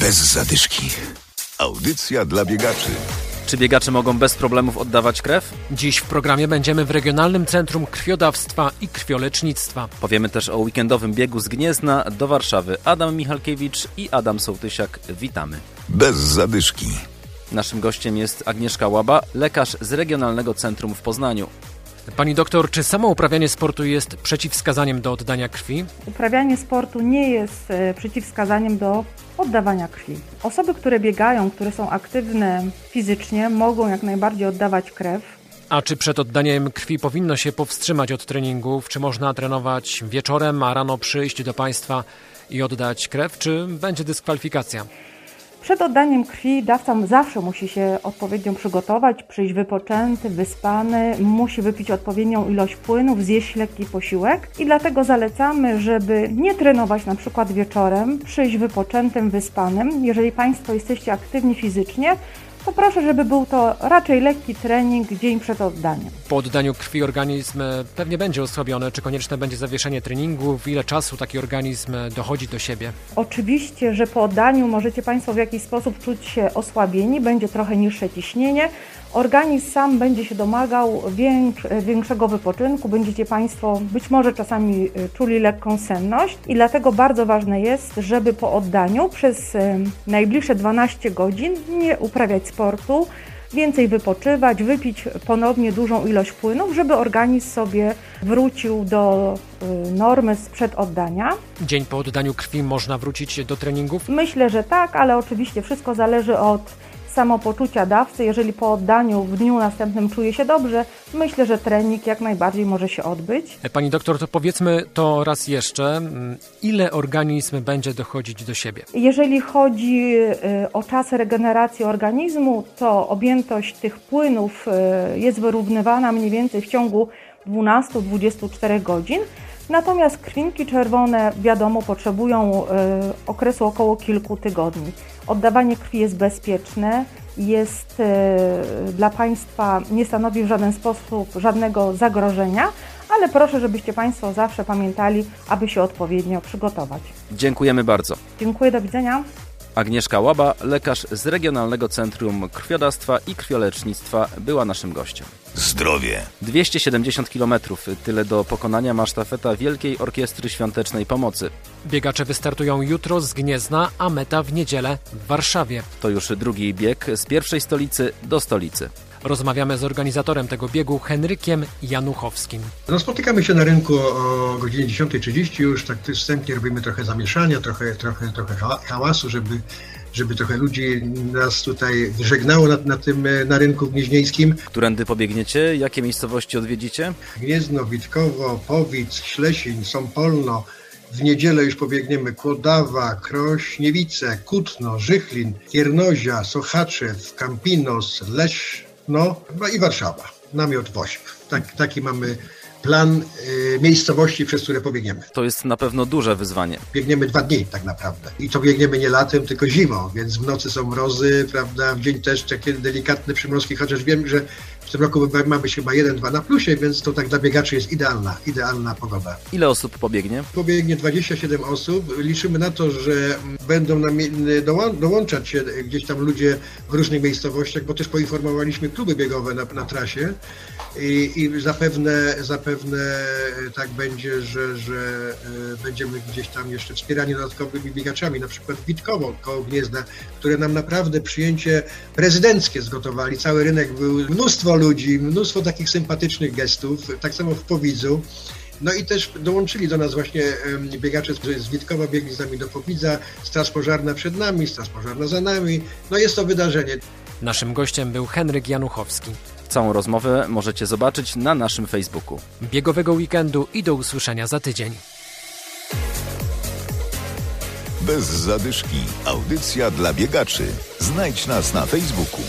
Bez zadyszki. Audycja dla biegaczy. Czy biegacze mogą bez problemów oddawać krew? Dziś w programie będziemy w Regionalnym Centrum Krwiodawstwa i Krwiolecznictwa. Powiemy też o weekendowym biegu z Gniezna do Warszawy. Adam Michalkiewicz i Adam Sołtysiak. Witamy. Bez zadyszki. Naszym gościem jest Agnieszka Łaba, lekarz z Regionalnego Centrum w Poznaniu. Pani doktor, czy samo uprawianie sportu jest przeciwwskazaniem do oddania krwi? Uprawianie sportu nie jest e, przeciwwskazaniem do oddawania krwi. Osoby, które biegają, które są aktywne fizycznie, mogą jak najbardziej oddawać krew. A czy przed oddaniem krwi powinno się powstrzymać od treningów? Czy można trenować wieczorem, a rano przyjść do Państwa i oddać krew? Czy będzie dyskwalifikacja? Przed oddaniem krwi dawca zawsze musi się odpowiednio przygotować, przyjść wypoczęty, wyspany, musi wypić odpowiednią ilość płynów, zjeść lekki posiłek i dlatego zalecamy, żeby nie trenować na przykład wieczorem, przyjść wypoczętym, wyspanym. Jeżeli Państwo jesteście aktywni fizycznie, to proszę, żeby był to raczej lekki trening dzień przed oddaniem. Po oddaniu krwi organizm e, pewnie będzie osłabiony. Czy konieczne będzie zawieszenie treningu? W ile czasu taki organizm e, dochodzi do siebie? Oczywiście, że po oddaniu możecie Państwo w jakiś sposób czuć się osłabieni, będzie trochę niższe ciśnienie. Organizm sam będzie się domagał większego wypoczynku, będziecie Państwo być może czasami e, czuli lekką senność i dlatego bardzo ważne jest, żeby po oddaniu przez najbliższe 12 godzin nie uprawiać sportu, więcej wypoczywać, wypić ponownie dużą ilość płynów, żeby organizm sobie wrócił do y, normy sprzed oddania. Dzień po oddaniu krwi można wrócić do treningów? Myślę, że tak, ale oczywiście wszystko zależy od samopoczucia dawcy. Jeżeli po oddaniu w dniu następnym czuje się dobrze, myślę, że trening jak najbardziej może się odbyć. Pani doktor, to powiedzmy to raz jeszcze. Ile organizm będzie dochodzić do siebie? Jeżeli chodzi y, o czas regeneracji organizmu, to objętość tych płynów y, jest wyrównywana mniej więcej w ciągu 12-24 godzin. Natomiast krwinki czerwone, wiadomo, potrzebują y, okresu około kilku tygodni. Oddawanie krwi jest bezpieczne, jest y, dla Państwa, nie stanowi w żaden sposób żadnego zagrożenia, ale proszę, żebyście Państwo zawsze pamiętali, aby się odpowiednio przygotować. Dziękujemy bardzo. Dziękuję, do widzenia. Agnieszka Łaba, lekarz z Regionalnego Centrum Krwiodawstwa i Krwiolecznictwa, była naszym gościem. Zdrowie. 270 km tyle do pokonania ma sztafeta Wielkiej Orkiestry Świątecznej Pomocy. Biegacze wystartują jutro z Gniezna, a meta w niedzielę w Warszawie. To już drugi bieg z pierwszej stolicy do stolicy. Rozmawiamy z organizatorem tego biegu, Henrykiem Januchowskim. No, spotykamy się na rynku o godzinie 10.30 już, tak wstępnie robimy trochę zamieszania, trochę, trochę, trochę hałasu, żeby żeby trochę ludzi nas tutaj żegnało na, na tym, na rynku gnieźnieńskim. Którędy pobiegniecie? Jakie miejscowości odwiedzicie? Gniezno, Witkowo, Powic, Ślesin, Sąpolno, w niedzielę już pobiegniemy Kłodawa, Krośniewice, Kutno, Żychlin, Kiernozia, Sochaczew, Kampinos, Leszno no i Warszawa. Namiot WOŚP. Tak, taki mamy plan y, miejscowości, przez które pobiegniemy. To jest na pewno duże wyzwanie. Biegniemy dwa dni tak naprawdę. I to biegniemy nie latem, tylko zimą, więc w nocy są mrozy, prawda, w dzień też takie delikatne przymrozki, chociaż wiem, że w tym roku mamy chyba 1-2 na plusie, więc to tak dla biegaczy jest idealna, idealna pogoda. Ile osób pobiegnie? Pobiegnie 27 osób. Liczymy na to, że będą nam dołączać się gdzieś tam ludzie w różnych miejscowościach, bo też poinformowaliśmy kluby biegowe na, na trasie i, i zapewne, zapewne tak będzie, że, że e, będziemy gdzieś tam jeszcze wspierani dodatkowymi biegaczami, na przykład Witkowo koło Gniezna, które nam naprawdę przyjęcie prezydenckie zgotowali. Cały rynek był mnóstwo ludzi, mnóstwo takich sympatycznych gestów, tak samo w Powidzu. No i też dołączyli do nas właśnie biegacze z Witkowa, biegli z nami do Powidza, Straż Pożarna przed nami, Straż Pożarna za nami. No jest to wydarzenie. Naszym gościem był Henryk Januchowski. Całą rozmowę możecie zobaczyć na naszym Facebooku. Biegowego weekendu i do usłyszenia za tydzień. Bez zadyszki. Audycja dla biegaczy. Znajdź nas na Facebooku.